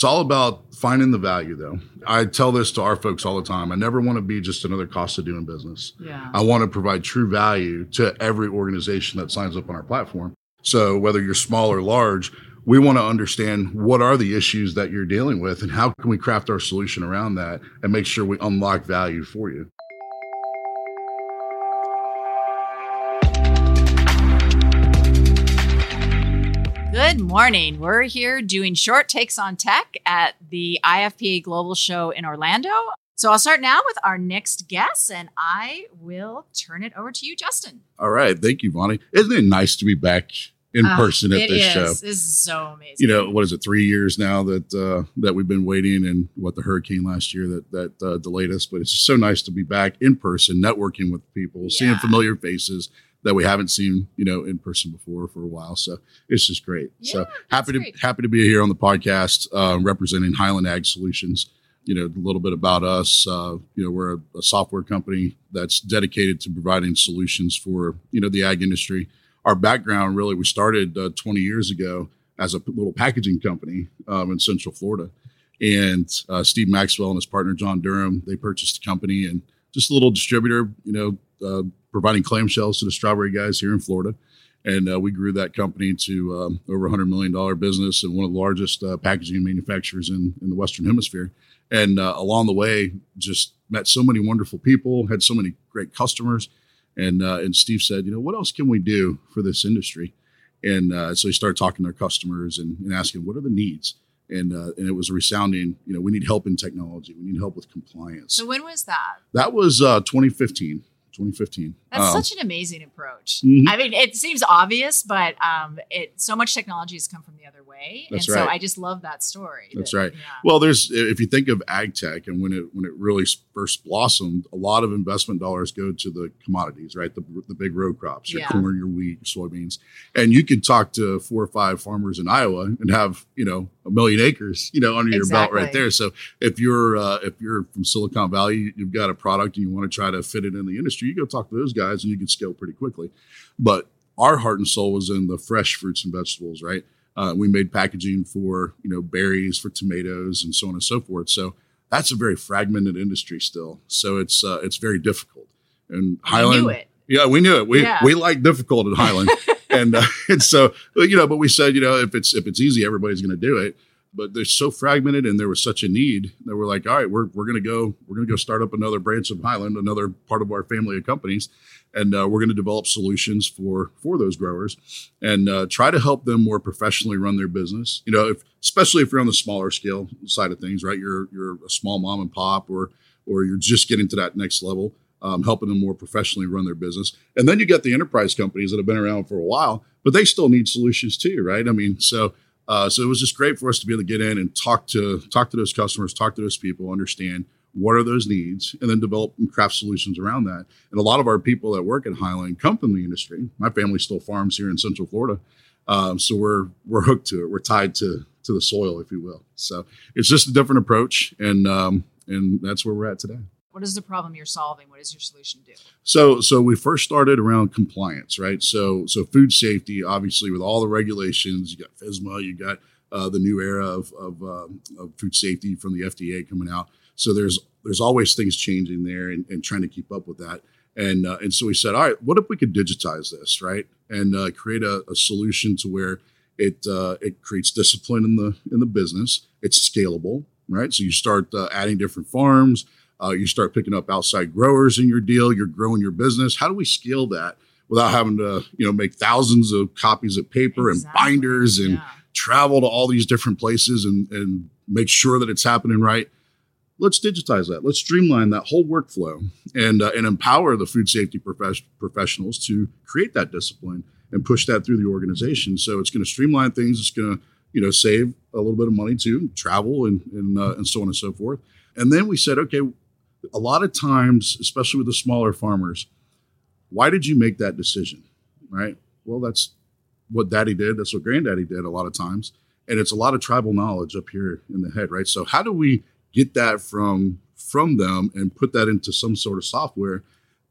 It's all about finding the value, though. I tell this to our folks all the time. I never want to be just another cost of doing business. Yeah. I want to provide true value to every organization that signs up on our platform. So whether you're small or large, we want to understand what are the issues that you're dealing with and how can we craft our solution around that and make sure we unlock value for you. Good morning. We're here doing short takes on tech at the IFPA Global Show in Orlando. So I'll start now with our next guest, and I will turn it over to you, Justin. All right. Thank you, Bonnie. Isn't it nice to be back in Ah, person at this is. show? This is so amazing. You know, what is it, three years now that uh, that we've been waiting and what the hurricane last year that that uh, delayed us. But it's so nice to be back in person, networking with people, seeing familiar faces that we haven't seen, you know, in person before for a while. So it's just great. Yeah, so happy to great. happy to be here on the podcast uh, representing Highland Ag Solutions. You know, a little bit about us. Uh, you know, we're a, a software company that's dedicated to providing solutions for you know the ag industry. Our background really, we started uh, 20 years ago as a little packaging company um, in Central Florida, and uh, Steve Maxwell and his partner John Durham they purchased the company and just a little distributor. You know, uh, providing clamshells to the strawberry guys here in Florida. And uh, we grew that company to um, over a $100 million business and one of the largest uh, packaging manufacturers in, in the Western Hemisphere. And uh, along the way, just met so many wonderful people, had so many great customers. And, uh, and Steve said, you know, what else can we do for this industry? And uh, so he started talking to our customers and, and asking, what are the needs? And, uh, and it was a resounding, you know, we need help in technology. We need help with compliance. so when was that? that was uh, 2015. 2015. That's Um, such an amazing approach. Mhm. I mean, it seems obvious, but um, it so much technology has come from the other way, That's and so. I just love that story. That's that- right. Yeah. Well, there's if you think of ag tech and when it when it really first blossomed, a lot of investment dollars go to the commodities, right? The, the big row crops, your Yeah. corn, your wheat, your soybeans, and you could talk to four or five farmers in Iowa and have you know a million acres, you know, under your belt right there. So if you're uh, if you're from Silicon Valley, you've got a product and you want to try to fit it in the industry, you go talk to those guys and you can scale pretty quickly. But our heart and soul was in the fresh fruits and vegetables, right? Uh, we made packaging for you know berries, for tomatoes, and so on and so forth. So that's a very fragmented industry still. So it's uh, it's very difficult. And Highland, knew it. yeah, we knew it. We Yeah. we like difficult at Highland, and uh, and so you know, but we said you know if it's if it's easy, everybody's going to do it. But they're so fragmented, and there was such a need that we're like, all right, we're we're going to go we're going to go start up another branch of Highland, another part of our family of companies, and uh, we're going to develop solutions for for those growers and uh, try to help them more professionally run their business. You know, if, especially if you're on the smaller scale side of things, right? You're you're a small mom and pop, or or you're just getting to that next level, um, helping them more professionally run their business. And then you get the enterprise companies that have been around for a while, but they still need solutions too, right? I mean, so. Uh, so it was just great for us to be able to get in and talk to talk to those customers, talk to those people, understand what are those needs, and then develop and craft solutions around that. And a lot of our people that work at Highland come from the industry. My family still farms here in Central Florida, um, so we're we're hooked to it. We're tied to to the soil, if you will. So it's just a different approach, and um, and that's where we're at today. What is the problem you're solving? What does your solution do? So, so we first started around compliance, right? So, so food safety, obviously, with all the regulations, you got FSMA, you got uh, the new era of of, um, of food safety from the FDA coming out. So there's there's always things changing there, and, and trying to keep up with that. And uh, and so we said, all right, what if we could digitize this, right, and uh, create a, a solution to where it uh, it creates discipline in the in the business. It's scalable, right? So you start uh, adding different farms. Uh, you start picking up outside growers in your deal. You're growing your business. How do we scale that without having to, you know, make thousands of copies of paper Exactly. and binders and Yeah. travel to all these different places and, and make sure that it's happening right? Let's digitize that. Let's streamline that whole workflow and uh, and empower the food safety profes- professionals to create that discipline and push that through the organization. So it's going to streamline things. It's going to you know save a little bit of money too, travel and and uh, and so on and so forth. And then we said, okay, a lot of times, especially with the smaller farmers, why did you make that decision? Right? Well, that's what daddy did. That's what granddaddy did a lot of times. And it's a lot of tribal knowledge up here in the head, right? So how do we get that from from them and put that into some sort of software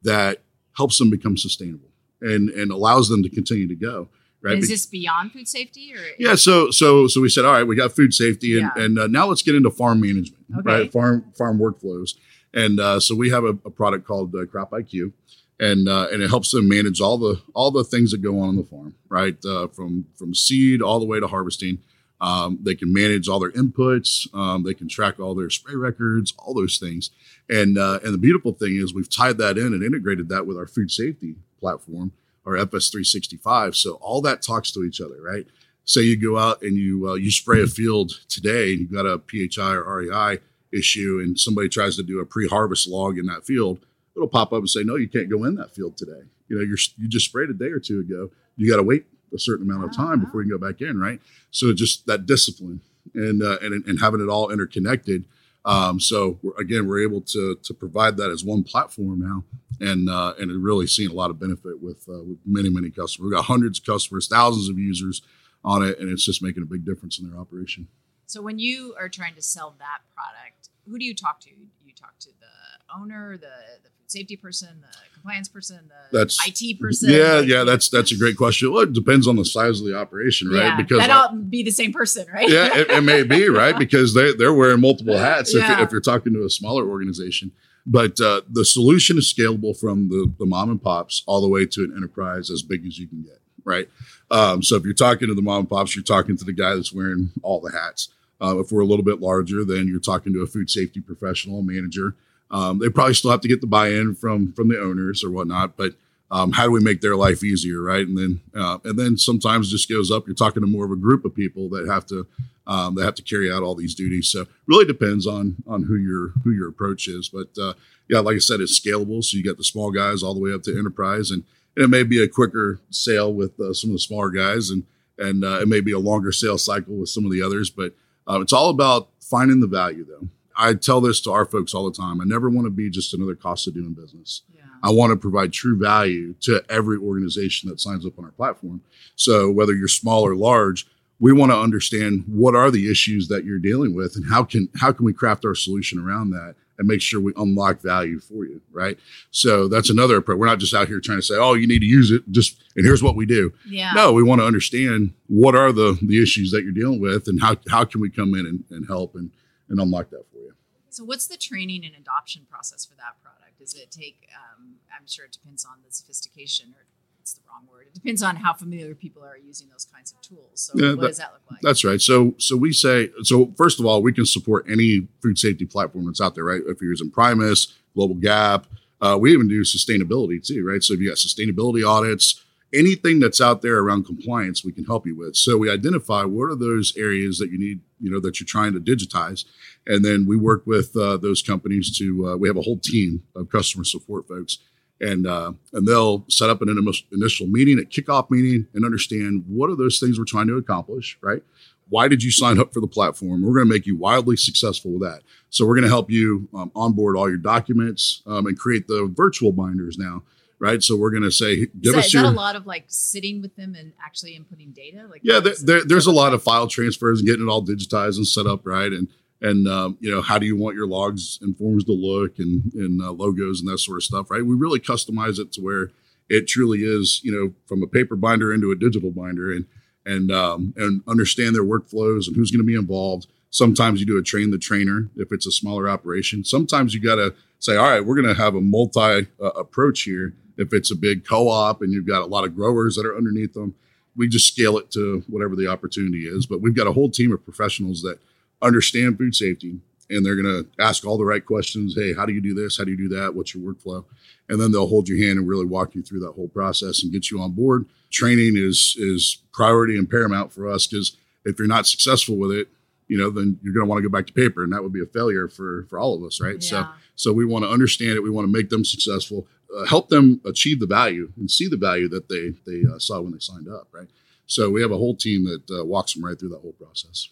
that helps them become sustainable and and allows them to continue to go? right? Is this beyond food safety or yeah, so so so we said, all right, we got food safety, and, Yeah. and uh, now let's get into farm management, Okay. right? Farm farm workflows, and uh, so we have a, a product called uh, Crop IQ, and uh, and it helps them manage all the all the things that go on on the farm, right? Uh, from from seed all the way to harvesting. Um, they can manage all their inputs. Um, they can track all their spray records, all those things. And uh, and the beautiful thing is we've tied that in and integrated that with our food safety platform, our FS365. So all that talks to each other, right? Say you go out and you uh, you spray a field today and you've got a PHI or REI issue, and somebody tries to do a pre-harvest log in that field, it'll pop up and say, no, you can't go in that field today. You know, you're you just sprayed a day or two ago. You got to wait a certain amount of time before you can go back in, right? So just that discipline and uh, and and having it all interconnected. Um, so we're, again, we're able to to provide that as one platform now, and uh, and really seeing a lot of benefit with uh, with many many customers. We've got hundreds of customers, thousands of users on it, and it's just making a big difference in their operation. So when you are trying to sell that product, who do you talk to? You talk to the owner, the, the food safety person, the compliance person, the That's- IT person. Yeah, yeah, that's that's a great question. Well, it depends on the size of the operation, right? yeah, because that all be the same person, right? yeah, it, it may be right because they they're wearing multiple hats. If, Yeah. you, if you're talking to a smaller organization, but uh, the solution is scalable from the the mom and pops all the way to an enterprise as big as you can get. Right. Um, so if you're talking to the mom and pops, you're talking to the guy that's wearing all the hats. Uh, if we're a little bit larger, then you're talking to a food safety professional, manager. Um, they probably still have to get the buy-in from from the owners or whatnot, but um, how do we make their life easier, right? And then uh, and then sometimes it just goes up. You're talking to more of a group of people that have to um, that have to carry out all these duties. So really depends on on who your who your approach is. But uh, yeah, like I said, it's scalable. So you got the small guys all the way up to enterprise, and, and it may be a quicker sale with uh, some of the smaller guys, and and uh, it may be a longer sales cycle with some of the others. But uh, it's all about finding the value, though. I tell this to our folks all the time. I never want to be just another cost of doing business. Yeah. I want to provide true value to every organization that signs up on our platform. So whether you're small or large, we want to understand what are the issues that you're dealing with and how can how can we craft our solution around that and make sure we unlock value for you, right? So that's another approach. We're not just out here trying to say, "Oh, you need to use it," just and here's what we do. Yeah. No, we want to understand what are the the issues that you're dealing with and how how can we come in and, and help and and unlock that for you. So what's the training and adoption process for that product? Does it take? Um, I'm sure it depends on the sophistication, or it's the wrong word. It depends on how familiar people are using those kinds of tools. So Yeah, what that- does that look like? That's right. So so we say so first of all, we can support any food safety platform that's out there, right? If you're using Primus, Global Gap, uh, we even do sustainability too, right? So if you got sustainability audits, anything that's out there around compliance, we can help you with. So we identify what are those areas that you need, you know, that you're trying to digitize, and then we work with uh, those companies to. Uh, we have a whole team of customer support folks and uh, and they'll set up an initial- meeting, a kickoff meeting, and understand what are those things we're trying to accomplish. Right? Why did you sign up for the platform? We're going to make you wildly successful with that. So we're going to help you um, onboard all your documents um, and create the virtual binders now. Right? So we're going to say, give that, us is your that a lot of like sitting with them and actually inputting data? Like yeah there, there, there's a lot of file transfers and getting it all digitized and set up right and and um, you know how do you want your logs and forms to look and and uh, logos and that sort of stuff right? We really customize it to where it truly is you know from a paper binder into a digital binder and and um, and understand their workflows and who's going to be involved. Sometimes you do a train the trainer if it's a smaller operation. Sometimes you got to say all right we're going to have a multi uh, approach here. If it's a big co-op and you've got a lot of growers that are underneath them we just scale it to whatever the opportunity is. But we've got a whole team of professionals that understand food safety and they're going to ask all the right questions. Hey, how do you do this? How do you do that? What's your workflow? And then they'll hold your hand and really walk you through that whole process and get you on board. Training is is priority and paramount for us because if you're not successful with it, you know, then you're going to want to go back to paper, and that would be a failure for for all of us, right? So so we want to understand it. We want to make them successful, uh, help them achieve the value and see the value that they they uh, saw when they signed up, right? So we have a whole team that uh, walks them right through that whole process.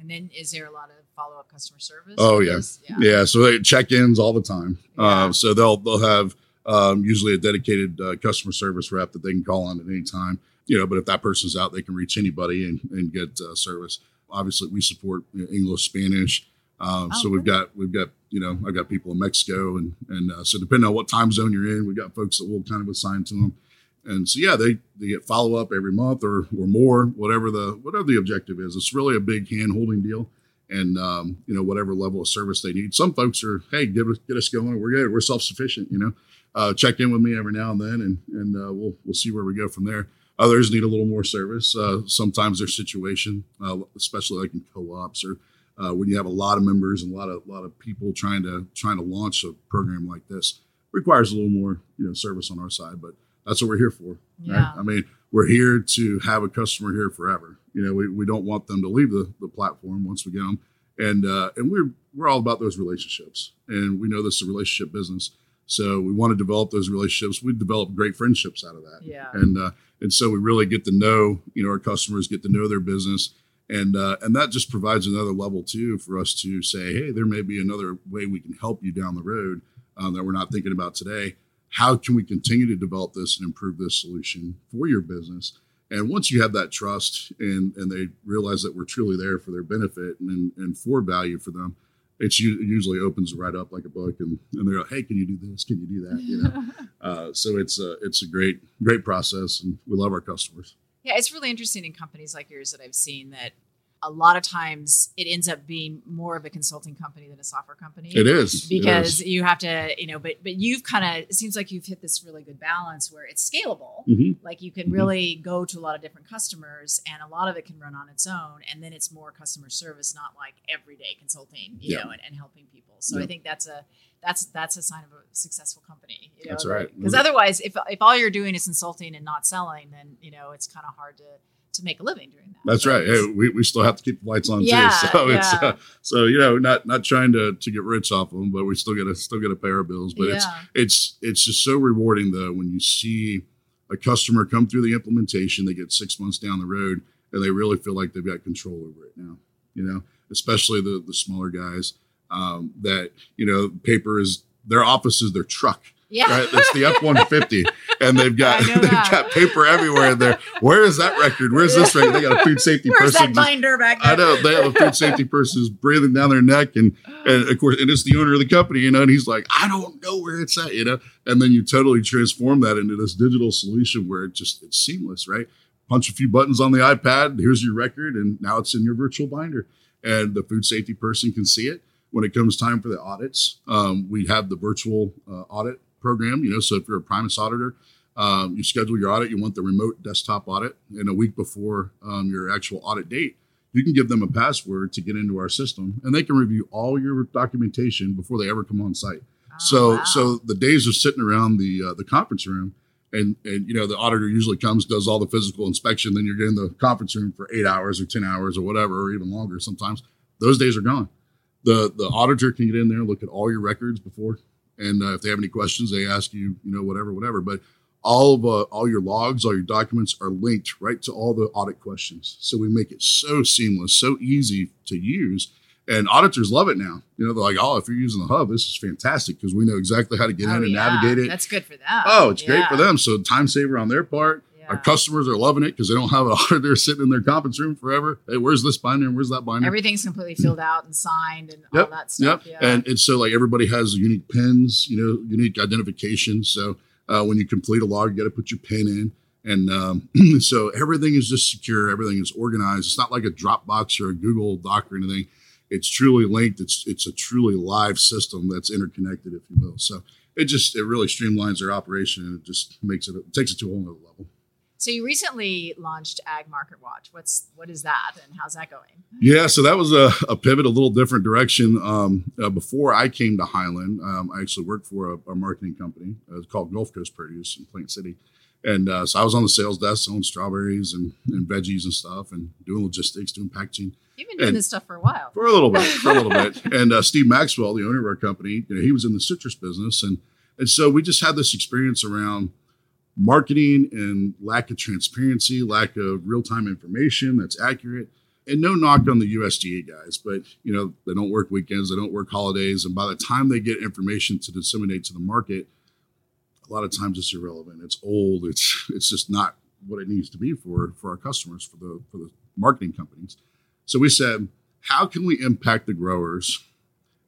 And then is there a lot of follow up customer service? Oh, yeah. this? yeah. Yeah, so they check-ins all the time. Yeah. Uh, so they'll they'll have um, usually a dedicated uh, customer service rep that they can call on at any time. You know, but if that person's out, they can reach anybody and, and get uh, service. Obviously, we support you know, English, Spanish. Um, Oh, so we've got we've got you know I've got people in Mexico and and uh, so depending on what time zone you're in, we've got folks that we'll kind of assign to them. And so yeah, they they get follow up every month or or more, whatever the whatever the objective is. It's really a big hand holding deal, and um, you know whatever level of service they need. Some folks are hey, get us get us going. We're good. We're self sufficient. You know, uh, check in with me every now and then, and and uh, we'll we'll see where we go from there. Others need a little more service. Uh, sometimes their situation, uh, especially like in co-ops or uh, when you have a lot of members and a lot of lot of people trying to trying to launch a program like this, requires a little more you know service on our side. But that's what we're here for. Yeah. Right? I mean, we're here to have a customer here forever. You know, we, we don't want them to leave the, the platform once we get them. And uh, and we're we're all about those relationships, and we know this is a relationship business. So we want to develop those relationships. We develop great friendships out of that. Yeah. And uh, and so we really get to know you know our customers, get to know their business, and uh, and that just provides another level too for us to say, hey, there may be another way we can help you down the road um, that we're not thinking about today. How can we continue to develop this and improve this solution for your business? And once you have that trust and and they realize that we're truly there for their benefit and and for value for them, it's u- usually opens right up like a book and, and they're like, hey, can you do this? Can you do that? You know. uh, so it's a it's a great great process and we love our customers. Yeah, it's really interesting in companies like yours that I've seen that a lot of times it ends up being more of a consulting company than a software company. It is because is. you have to, you know, but but you've kind of it seems like you've hit this really good balance where it's scalable. Mhm. Like you can Mhm. really go to a lot of different customers and a lot of it can run on its own and then it's more customer service, not like everyday consulting, you Yeah. know, and, and helping people. So I think that's a that's that's a sign of a successful company. You know, That's right. Because otherwise if if all you're doing is consulting and not selling, then you know it's kind of hard to to make a living doing that. That's right. Hey, we, we still have to keep the lights on Yeah, too. So it's yeah. uh, so you know not not trying to to get rich off them, but we still got to still got to pay our bills. But it's it's it's just so rewarding though when you see a customer come through the implementation. They get six months down the road and they really feel like they've got control over it now. You know, especially the the smaller guys um, that you know paper is their office is their truck. Yeah. Right, that's the F one fifty, and they've got they've that. got paper everywhere. In there, where is that record? Where's this record? They got a food safety Where's person. that binder back there? I know they have a food safety person who's breathing down their neck, and and of course, and it's the owner of the company, you know, and he's like, I don't know where it's at, you know, and then you totally transform that into this digital solution where it just it's seamless, right? Punch a few buttons on the iPad, here's your record, and now it's in your virtual binder, and the food safety person can see it. When it comes time for the audits, um, we have the virtual uh, audit program, you know, so if you're a Primus auditor, um, you schedule your audit, you want the remote desktop audit, and a week before um, your actual audit date, you can give them a password to get into our system, and they can review all your documentation before they ever come on site. Oh, so, wow. so the days of sitting around the uh, the conference room, and and you know the auditor usually comes, does all the physical inspection, then you're in the conference room for eight hours or ten hours or whatever, or even longer sometimes. Those days are gone. The the auditor can get in there, look at all your records before, and uh, if they have any questions, they ask you, you know, whatever, whatever. But all of uh, all your logs, all your documents are linked right to all the audit questions. So we make it so seamless, so easy to use, and auditors love it now. You know, they're like, "Oh, if you're using the hub, this is fantastic because we know exactly how to get Oh, in and yeah. navigate it." That's good for them. Oh, it's great for them. So time saver on their part. Yeah. Our customers are loving it because they don't have an auditor sitting in their conference room forever. Hey, where's this binder and where's that binder? Everything's completely filled out and signed and all that stuff. Yep. Yeah. And and so like everybody has unique pins, you know, unique identification. So uh, when you complete a log, you got to put your pin in. And um, so everything is just secure. Everything is organized. It's not like a Dropbox or a Google Doc or anything. It's truly linked. It's it's a truly live system that's interconnected, if you will. So it just it really streamlines their operation and it just makes it, it takes it to a whole nother level. So you recently launched Ag Market Watch. What's what is that and how's that going? Yeah, so that was a, a pivot, a little different direction. Um, uh, before I came to Highland, um, I actually worked for a, a marketing company. Uh, it's called Gulf Coast Produce in Plant City. And uh, so I was on the sales desk selling strawberries and, and veggies and stuff and doing logistics, doing packaging You've been doing And- this stuff for a while. for a little bit, for a little bit. And uh, Steve Maxwell, the owner of our company, you know, he was in the citrus business, and and so we just had this experience around marketing and lack of transparency, lack of real time information that's accurate. And no knock on the USDA guys, but you know they don't work weekends, they don't work holidays, and by the time they get information to disseminate to the market, a lot of times it's irrelevant. It's old. It's it's just not what it needs to be for for our customers, for the for the marketing companies. So we said, how can we impact the growers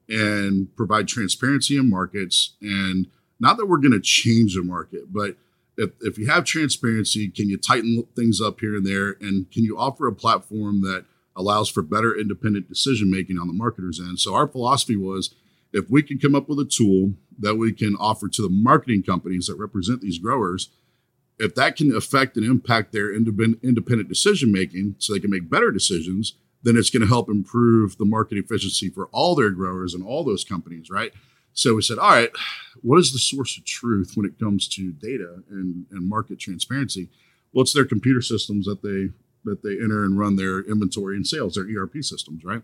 and provide transparency in markets? And not that we're going to change the market, but if, if you have transparency, can you tighten things up here and there? And can you offer a platform that allows for better independent decision making on the marketer's end? So our philosophy was if we can come up with a tool that we can offer to the marketing companies that represent these growers, if that can affect and impact their independent decision making so they can make better decisions, then it's going to help improve the market efficiency for all their growers and all those companies, right? So we said, all right, what is the source of truth when it comes to data and, and market transparency? Well, it's their computer systems that they that they enter and run their inventory and sales, their ERP systems, right?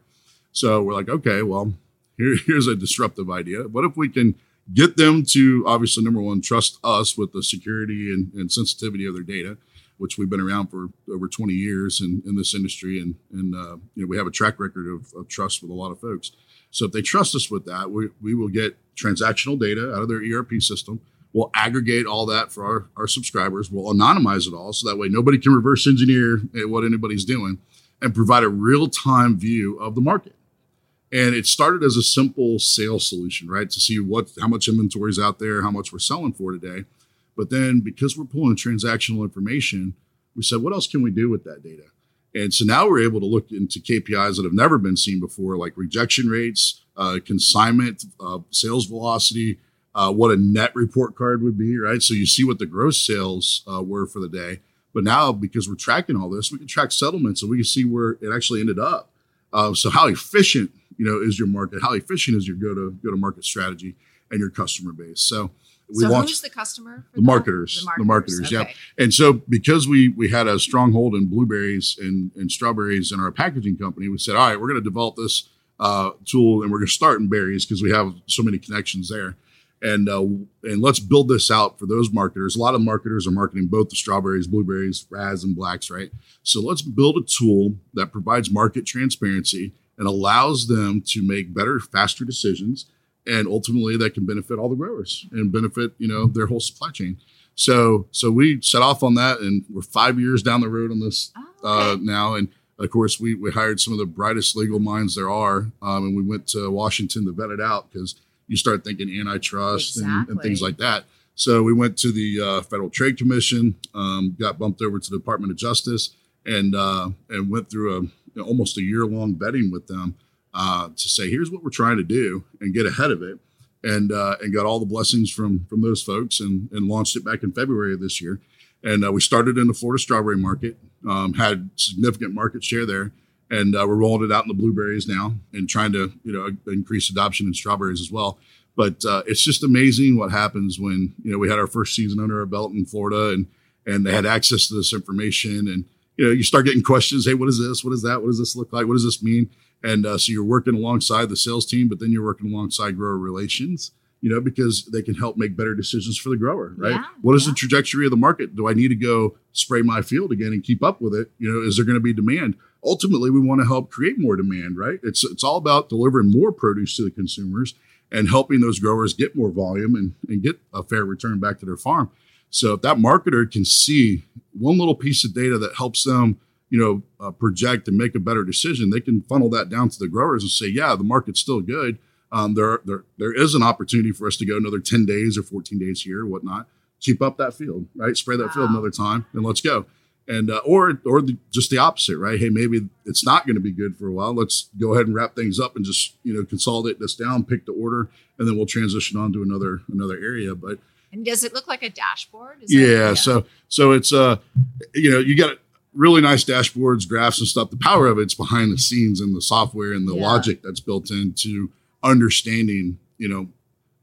So we're like, okay, well, here, here's a disruptive idea. What if we can get them to obviously number one, trust us with the security and, and sensitivity of their data, which we've been around for over 20 years in, in this industry. And, and uh, you know, we have a track record of, of trust with a lot of folks. So if they trust us with that, we, we will get transactional data out of their ERP system. We'll aggregate all that for our, our subscribers. We'll anonymize it all so that way nobody can reverse engineer what anybody's doing and provide a real time view of the market. And it started as a simple sales solution, right? To see what how much inventory is out there, how much we're selling for today. But then because we're pulling transactional information, we said, what else can we do with that data? And so now we're able to look into KPIs that have never been seen before, like rejection rates, uh, consignment, uh, sales velocity, uh, what a net report card would be, right? So you see what the gross sales uh, were for the day. But now, because we're tracking all this, we can track settlements and we can see where it actually ended up. Uh, so how efficient, you know, is your market? How efficient is your go to go to market strategy and your customer base? So we so launched, who's the customer? The marketers, the marketers, the marketers okay. yeah. And so because we we had a stronghold in blueberries and, and strawberries in our packaging company, we said, all right, we're going to develop this uh, tool and we're going to start in berries because we have so many connections there. And uh, and let's build this out for those marketers. A lot of marketers are marketing both the strawberries, blueberries, raz, and blacks, right? So let's build a tool that provides market transparency and allows them to make better, faster decisions and ultimately that can benefit all the growers and benefit you know their whole supply chain so so we set off on that and we're five years down the road on this oh, uh, okay. uh, now and of course we, we hired some of the brightest legal minds there are um, and we went to washington to vet it out because you start thinking antitrust exactly. and, and, things like that so we went to the uh, federal trade commission um, got bumped over to the department of justice and uh, and went through a you know, almost a year long vetting with them uh, to say, here's what we're trying to do and get ahead of it. And, uh, and got all the blessings from, from those folks and, and launched it back in February of this year. And uh, we started in the Florida strawberry market, um, had significant market share there. And uh, we're rolling it out in the blueberries now and trying to, you know, increase adoption in strawberries as well. But uh, it's just amazing what happens when, you know, we had our first season under our belt in Florida and, and they had access to this information and, you know, you start getting questions. Hey, what is this? What is that? What does this look like? What does this mean? And uh, so you're working alongside the sales team, but then you're working alongside grower relations, you know, because they can help make better decisions for the grower, right? Yeah, what is yeah. the trajectory of the market? Do I need to go spray my field again and keep up with it? You know, is there going to be demand? Ultimately, we want to help create more demand, right? It's it's all about delivering more produce to the consumers and helping those growers get more volume and, and get a fair return back to their farm. So if that marketer can see one little piece of data that helps them you know, uh, project and make a better decision, they can funnel that down to the growers and say, yeah, the market's still good. Um, there, there, there is an opportunity for us to go another 10 days or 14 days here or whatnot. Keep up that field, right? Spray that wow. field another time and let's go. And, uh, or, or the, just the opposite, right? Hey, maybe it's not going to be good for a while. Let's go ahead and wrap things up and just, you know, consolidate this down, pick the order, and then we'll transition on to another, another area. But, and does it look like a dashboard? Yeah, yeah, So, so it's, uh, you know, you got really nice dashboards, graphs, and stuff. The power of it's behind the scenes and the software and the yeah. logic that's built into understanding, you know,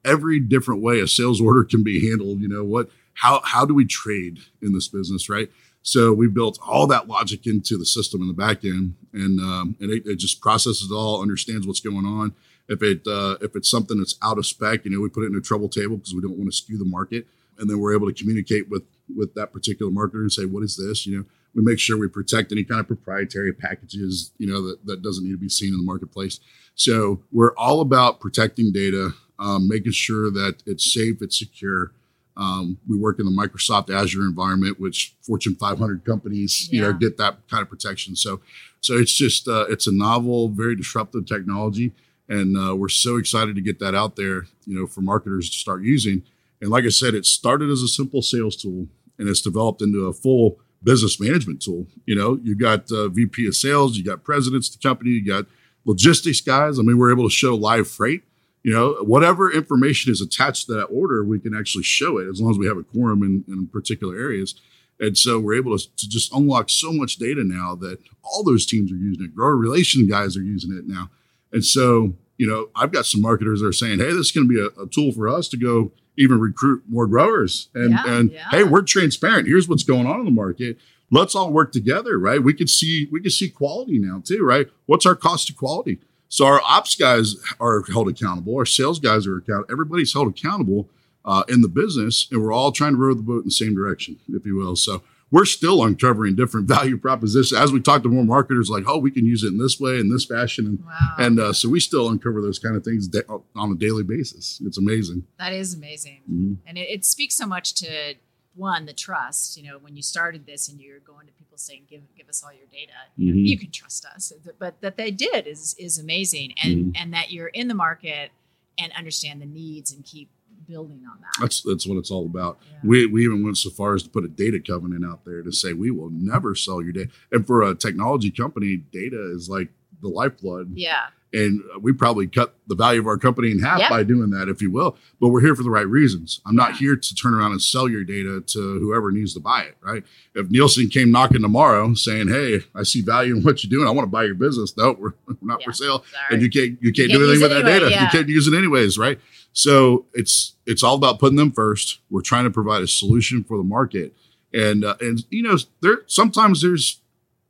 every different way a sales order can be handled. You know, what, how, how do we trade in this business, right? So we built all that logic into the system in the back end, and um, and it, it, just processes it all, understands what's going on. If it uh, if it's something that's out of spec, you know, we put it in a trouble table because we don't want to skew the market, and then we're able to communicate with with that particular marketer and say, what is this? You know, we make sure we protect any kind of proprietary packages, you know, that, that doesn't need to be seen in the marketplace. So we're all about protecting data, um, making sure that it's safe, it's secure. Um, we work in the Microsoft Azure environment, which Fortune 500 companies, yeah. you know, get that kind of protection. So, so it's just uh, it's a novel, very disruptive technology, and uh, we're so excited to get that out there, you know, for marketers to start using. And like I said, it started as a simple sales tool and it's developed into a full business management tool. You know, you've got uh, VP of sales, you got presidents of the company, you got logistics guys. I mean, we're able to show live freight. You know, whatever information is attached to that order, we can actually show it as long as we have a quorum in, in particular areas. And so we're able to, to just unlock so much data now that all those teams are using it. Grower relation guys are using it now. And so, you know, I've got some marketers that are saying, hey, this is going to be a, a tool for us to go even recruit more growers. And, Yeah, and yeah. hey, we're transparent. Here's what's going on in the market. Let's all work together, right? We can see we can see quality now too, right? What's our cost of quality? So our ops guys are held accountable. Our sales guys are accountable. Everybody's held accountable uh, in the business, and we're all trying to row the boat in the same direction, if you will. So we're still uncovering different value propositions as we talk to more marketers. Like, oh, we can use it in this way, in this fashion, and Wow. and uh, so we still uncover those kind of things da- on a daily basis. It's amazing. that is amazing. Mhm. And it, it speaks so much to one, the trust. You know, when you started this and you're going to people saying, "Give give us all your data," Mhm. you can trust us. But that they did is is amazing, and and that you're in the market and understand the needs and keep building on that. That's that's what it's all about. Yeah. We we even went so far as to put a data covenant out there to say we will never sell your data. And for a technology company, data is like the lifeblood. yeah, And we probably cut the value of our company in half Yep. by doing that, if you will. But we're here for the right reasons. I'm not here to turn around and sell your data to whoever needs to buy it, right? If Nielsen came knocking tomorrow saying, "Hey, I see value in what you're doing. I want to buy your business," no, we're, we're not Yeah. for sale sorry. and you can't you can't can't do anything with it that data. yeah. You can't use it anyways, right? So it's it's all about putting them first. We're trying to provide a solution for the market, and uh, and you know there sometimes there's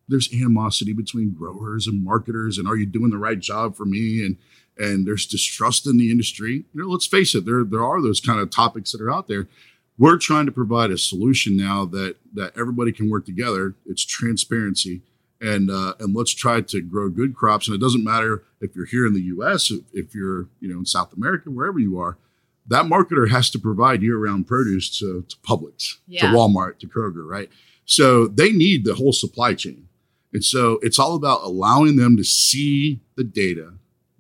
there's animosity between growers and marketers, and are you doing the right job for me? And and there's distrust in the industry. You know, let's face it, there there are those kind of topics that are out there. We're trying to provide a solution now that that everybody can work together. It's transparency and uh, and let's try to grow good crops. And it doesn't matter if you're here in the U.S., if, if you're you know in South America, wherever you are, that marketer has to provide year-round produce to, to Publix, Yeah. to Walmart, to Kroger, right? So they need the whole supply chain, and so it's all about allowing them to see the data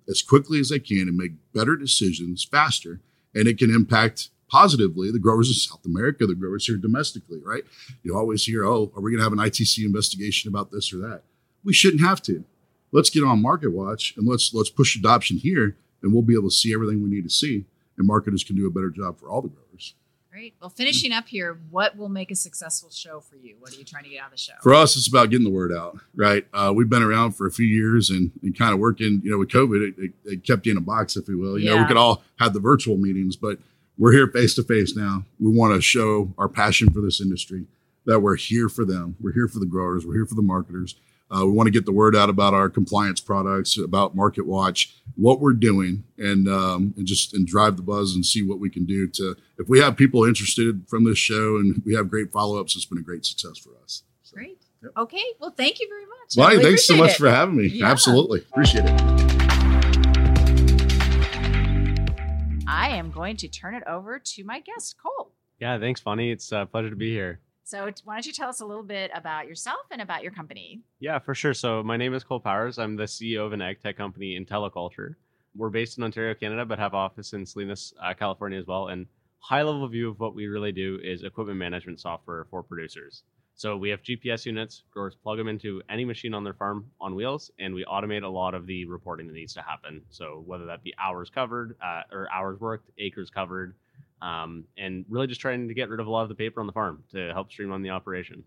as quickly as they can and make better decisions faster, and it can impact positively the growers in South America, the growers here domestically, right? You always hear, oh, are we going to have an ITC investigation about this or that? We shouldn't have to. Let's get on Market Watch and let's let's push adoption here, and we'll be able to see everything we need to see, and marketers can do a better job for all the growers. Great. Well, finishing up here, what will make a successful show for you? What are you trying to get out of the show? For us, it's about getting the word out, right? Uh, we've been around for a few years and, and kind of working, you know, with COVID, it, it, it kept you in a box, if you will. You know, we could all have the virtual meetings, but we're here face to face now. We want to show our passion for this industry, that we're here for them. We're here for the growers. We're here for the marketers. Uh, we want to get the word out about our compliance products, about Market Watch, what we're doing, and um, and just and drive the buzz and see what we can do to. If we have people interested from this show and we have great follow ups, it's been a great success for us. So. Great. Yep. Okay. Well, thank you very much. Lonnie, really thanks so much it. for having me. Yeah. Absolutely. Appreciate it. Going to turn it over to my guest, Cole. Yeah, thanks, Funny. It's a pleasure to be here. So, why don't you tell us a little bit about yourself and about your company? Yeah, for sure. So my name is Cole Powers. I'm the CEO of an ag tech company, Intelliculture. We're based in Ontario, Canada, but have office in Salinas, uh, California as well. And high level view of what we really do is equipment management software for producers. So we have GPS units. Growers plug them into any machine on their farm on wheels, and we automate a lot of the reporting that needs to happen. So whether that be hours covered uh, or hours worked, acres covered, um, and really just trying to get rid of a lot of the paper on the farm to help streamline the operation.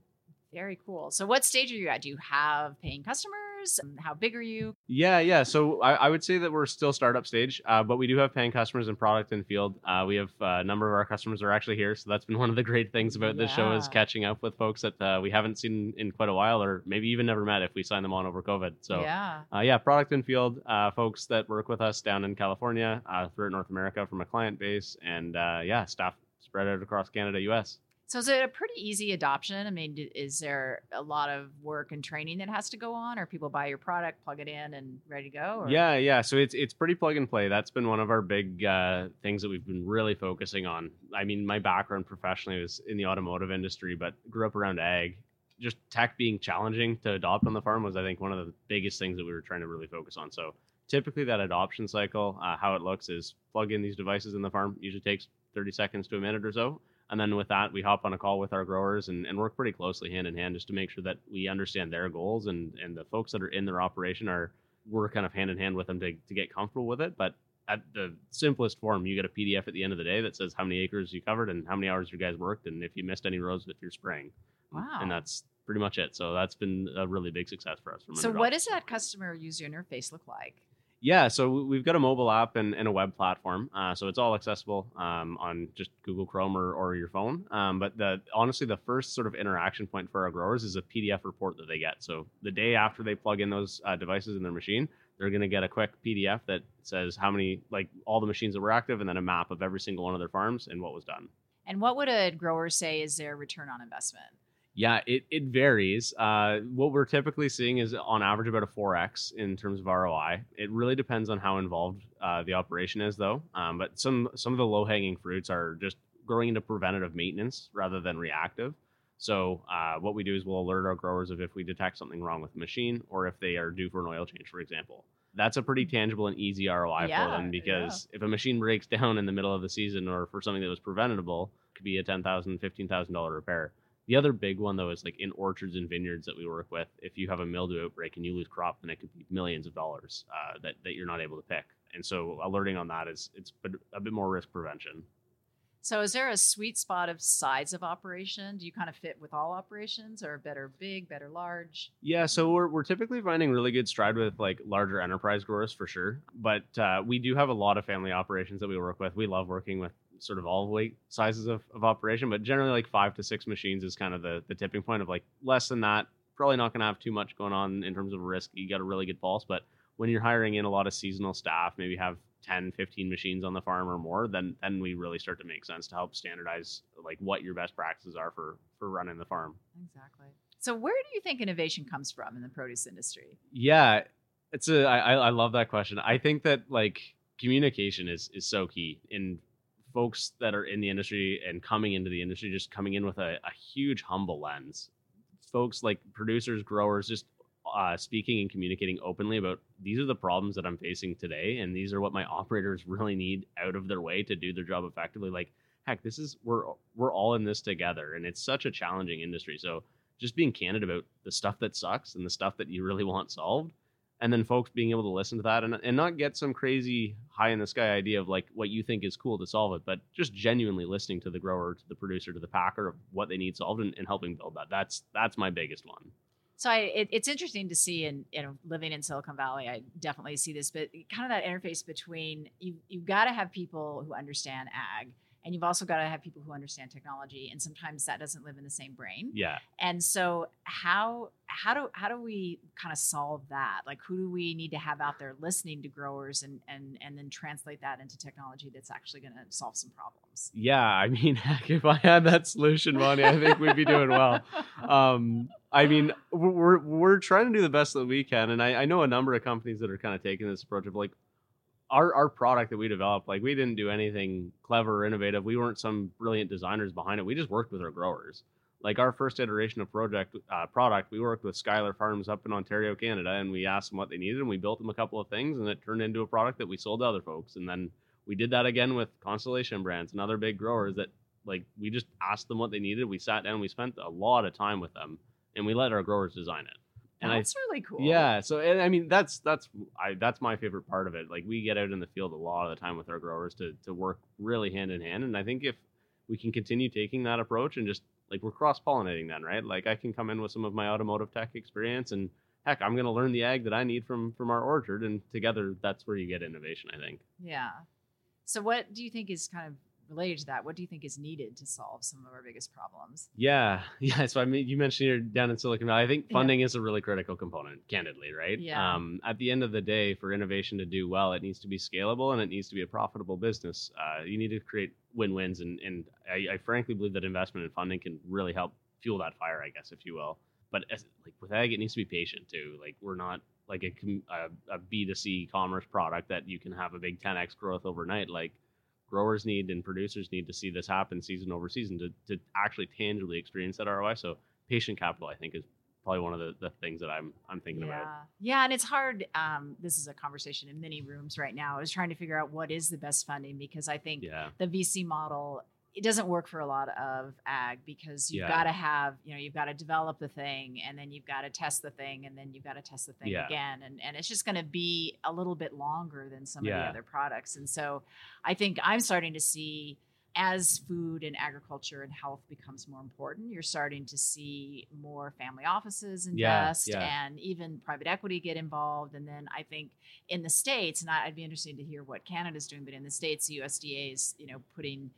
Very cool. So, what stage are you at? Do you have paying customers? Um, How big are you? Yeah, yeah. So I, I would say that we're still startup stage, uh, but we do have paying customers and product in field. Uh, we have uh, a number of our customers are actually here, so that's been one of the great things about this show is catching up with folks that uh, we haven't seen in quite a while, or maybe even never met if we signed them on over COVID. So yeah. uh, yeah, product in field, uh, folks that work with us down in California, uh, throughout North America from a client base, and uh, yeah, staff spread out across Canada, U.S. So, is it a pretty easy adoption? I mean, is there a lot of work and training that has to go on, or people buy your product, plug it in, and ready to go? Or? Yeah, yeah. So it's it's pretty plug and play. That's been one of our big uh, things that we've been really focusing on. I mean, my background professionally was in the automotive industry, but grew up around ag. Just tech being challenging to adopt on the farm was, I think, one of the biggest things that we were trying to really focus on. So typically, that adoption cycle, uh, how it looks is plug in these devices in the farm. Usually takes 30 seconds to a minute or so. And then with that, we hop on a call with our growers and, and work pretty closely hand in hand just to make sure that we understand their goals and, and the folks that are in their operation are we're kind of hand in hand with them to, to get comfortable with it. But at the simplest form, you get a PDF at the end of the day that says how many acres you covered and how many hours you guys worked and if you missed any rows with your spraying. Wow. And that's pretty much it. So that's been a really big success for us. So, what does that customer user interface look like? Yeah, so we- we've got a mobile app and, and a web platform, uh, so it's all accessible um, on just Google Chrome or, or your phone. Um, but the honestly, the first sort of interaction point for our growers is a PDF report that they get. So the day after they plug in those uh, devices in their machine, they're going to get a quick PDF that says how many, like all the machines that were active, and then a map of every single one of their farms and what was done. And what would a grower say is their return on investment? Yeah, it, it varies. Uh, what we're typically seeing is on average about a 4x in terms of ROI. It really depends on how involved uh, the operation is, though. Um, but some some of the low hanging fruits are just growing into preventative maintenance rather than reactive. So uh, what we do is we'll alert our growers of if we detect something wrong with the machine or if they are due for an oil change, for example. That's a pretty tangible and easy ROI Yeah, for them because if a machine breaks down in the middle of the season or for something that was preventable, it could be a $10,000, $15,000 repair. The other big one though is like in orchards and vineyards that we work with. If you have a mildew outbreak and you lose crop, then it could be millions of dollars uh, that that you're not able to pick. And so alerting on that is it's a bit more risk prevention. So, is there a sweet spot of size of operation? Do you kind of fit with all operations, or better big, better large? Yeah, so we're, we're typically finding really good stride with like larger enterprise growers for sure. But uh, we do have a lot of family operations that we work with. We love working with sort of all weight sizes of, of operation, but generally like five to six machines is kind of the, the tipping point of like less than that. Probably not going to have too much going on in terms of risk. You got a really good pulse, but when you're hiring in a lot of seasonal staff, maybe have 10, 15 machines on the farm or more, then then we really start to make sense to help standardize like what your best practices are for for running the farm. Exactly. So, where do you think innovation comes from in the produce industry? Yeah, it's a. I, I I love that question. I think that like communication is is so key in folks that are in the industry and coming into the industry, just coming in with a, a huge humble lens. Folks like producers, growers, just uh, speaking and communicating openly about these are the problems that I'm facing today, and these are what my operators really need out of their way to do their job effectively. Like, heck, this is we're we're all in this together, and it's such a challenging industry. So just being candid about the stuff that sucks and the stuff that you really want solved and then folks being able to listen to that and, and not get some crazy high in the sky idea of like what you think is cool to solve it but just genuinely listening to the grower to the producer to the packer of what they need solved and, and helping build that that's that's my biggest one So I, it, it's interesting to see, you know, living in Silicon Valley, I definitely see this. But kind of that interface between you, you've got to have people who understand ag, and you've also got to have people who understand technology, and sometimes that doesn't live in the same brain. yeah And so, how how do how do we kind of solve that? Like, who do we need to have out there listening to growers, and and and then translate that into technology that's actually going to solve some problems? yeah i mean heck if i had that solution money i think we'd be doing well um i mean we're we're trying to do the best that we can and i, I know a number of companies that are kind of taking this approach of like our our product that we developed like we didn't do anything clever or innovative. We weren't some brilliant designers behind it. We just worked with our growers. Like our first iteration of project uh, product we worked with Schuyler farms up in ontario canada and we asked them what they needed and we built them a couple of things and it turned into a product that we sold to other folks. And then we did that again with constellation brands and other big growers that like we just asked them what they needed. We sat down we spent a lot of time with them and we let our growers design it and I that's really cool. yeah. So and I mean that's that's I that's my favorite part of it. Like we get out in the field a lot of the time with our growers to to work really hand in hand. And I think if we can continue taking that approach and just like we're cross pollinating then, right? Like I can come in with some of my automotive tech experience and heck, I'm gonna learn the ag that I need from from our orchard and together that's where you get innovation, I think. Yeah. So, what do you think is kind of related to that? What do you think is needed to solve some of our biggest problems? Yeah, yeah. So I mean, you mentioned you're down in Silicon Valley. I think Yeah. funding is a really critical component, candidly, right? Yeah. Um, at the end of the day, for innovation to do well, it needs to be scalable and it needs to be a profitable business. Uh, you need to create win-wins, and and I, I frankly believe that investment and funding can really help fuel that fire, I guess, if you will. But as, like with ag, it needs to be patient too. Like we're not like a a, a B2C commerce product that you can have a big 10x growth overnight. Like growers need and producers need to see this happen season over season to, to actually tangibly experience that ROI. So patient capital, I think, is probably one of the, the things that I'm I'm thinking yeah. about. Yeah, and it's hard. Um, this is a conversation in many rooms right now. I was trying to figure out what is the best funding because I think Yeah. the VC model it doesn't work for a lot of ag because you've Yeah. got to have you know you've got to develop the thing and then you've got to test the thing and then you've got to test the thing Yeah. again and and it's just going to be a little bit longer than some of the other products and so i think i'm starting to see as food and agriculture and health becomes more important you're starting to see more family offices invest yeah. and even private equity get involved and then i think in the states and i'd be interested to hear what canada's doing but in the states the usda is you know putting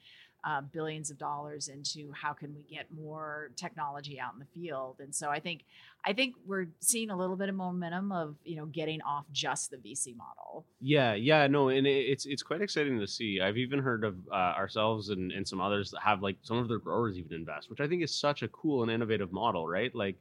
uh, billions of dollars into how can we get more technology out in the field and so i think i think we're seeing a little bit of momentum of you know getting off just the vc model Yeah, yeah, no, and it's it's quite exciting to see. I've even heard of uh, ourselves and, and some others that have like some of their growers even invest, which I think is such a cool and innovative model, right? Like,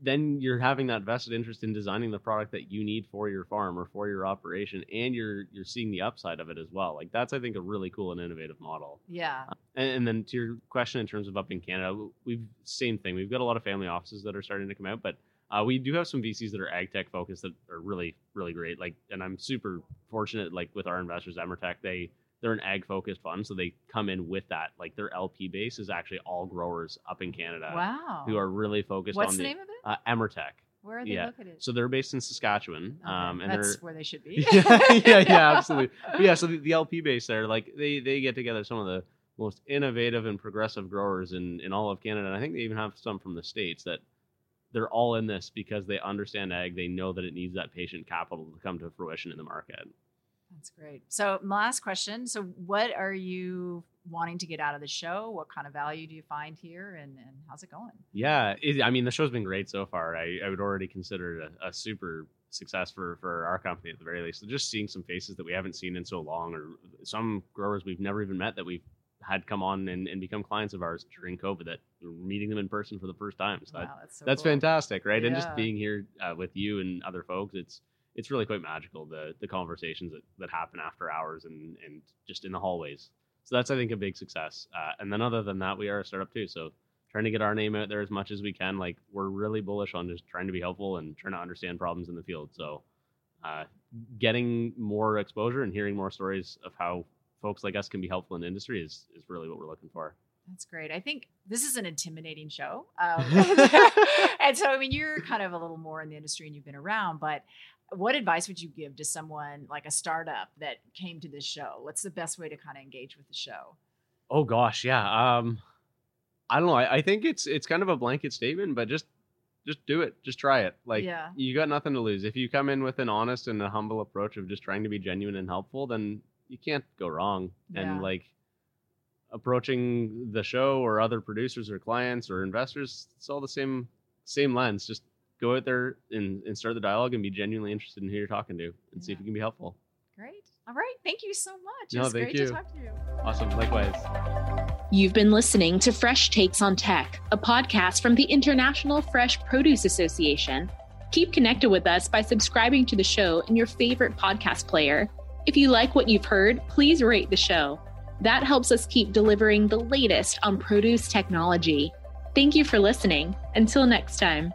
then you're having that vested interest in designing the product that you need for your farm or for your operation, and you're you're seeing the upside of it as well. Like that's I think a really cool and innovative model. yeah And, and then to your question in terms of up in Canada, we've same thing. We've got a lot of family offices that are starting to come out, but uh, we do have some VCs that are ag tech focused that are really really great. Like, and I'm super fortunate. Like with our investors, Emmertech, they they're an ag focused fund, so they come in with that. Like their LP base is actually all growers up in Canada wow who are really focused what's on the the, name of it uh, Emmertech. where are they yeah. located So they're based in Saskatchewan, Okay, um, and that's where they should be yeah, yeah, yeah, absolutely. But yeah, so the, the LP base there, like they they get together some of the most innovative and progressive growers in in all of Canada, and I think they even have some from the states that they're all in this because they understand ag. They know that it needs that patient capital to come to fruition in the market. That's great. So, my last question. So, what are you wanting to get out of the show? What kind of value do you find here, and, and how's it going? Yeah, it, I mean the show's been great so far. I, I would already consider it a, a super success for for our company at the very least. So just seeing some faces that we haven't seen in so long, or some growers we've never even met that we've had come on and, and become clients of ours during COVID that we're meeting them in person for the first time. So wow, that's so that's cool. fantastic, right? And just being here uh, with you and other folks, it's it's really quite magical the the conversations that, that happen after hours and and just in the hallways. So that's I think a big success. Uh, and then other than that, we are a startup too. So trying to get our name out there as much as we can. Like we're really bullish on just trying to be helpful and trying to understand problems in the field. So uh, getting more exposure and hearing more stories of how folks like us can be helpful in the industry is is really what we're looking for. That's great. I think this is an intimidating show. Um, and so, I mean, you're kind of a little more in the industry and you've been around, but what advice would you give to someone like a startup that came to this show? What's the best way to kind of engage with the show? Oh gosh, yeah. Um, I don't know. I, I think it's it's kind of a blanket statement, but just just do it. Just try it. Like Yeah. you got nothing to lose. If you come in with an honest and a humble approach of just trying to be genuine and helpful, then you can't go wrong. Yeah. And like approaching the show or other producers or clients or investors, it's all the same same lens. Just go out there and, and start the dialogue and be genuinely interested in who you're talking to and see if you can be helpful. Great. All right. Thank you so much. No, it was thank great you. to talk to you. Awesome. Likewise. You've been listening to Fresh Takes on Tech, a podcast from the International Fresh Produce Association. Keep connected with us by subscribing to the show in your favorite podcast player. If you like what you've heard, please rate the show. That helps us keep delivering the latest on produce technology. Thank you for listening. Until next time.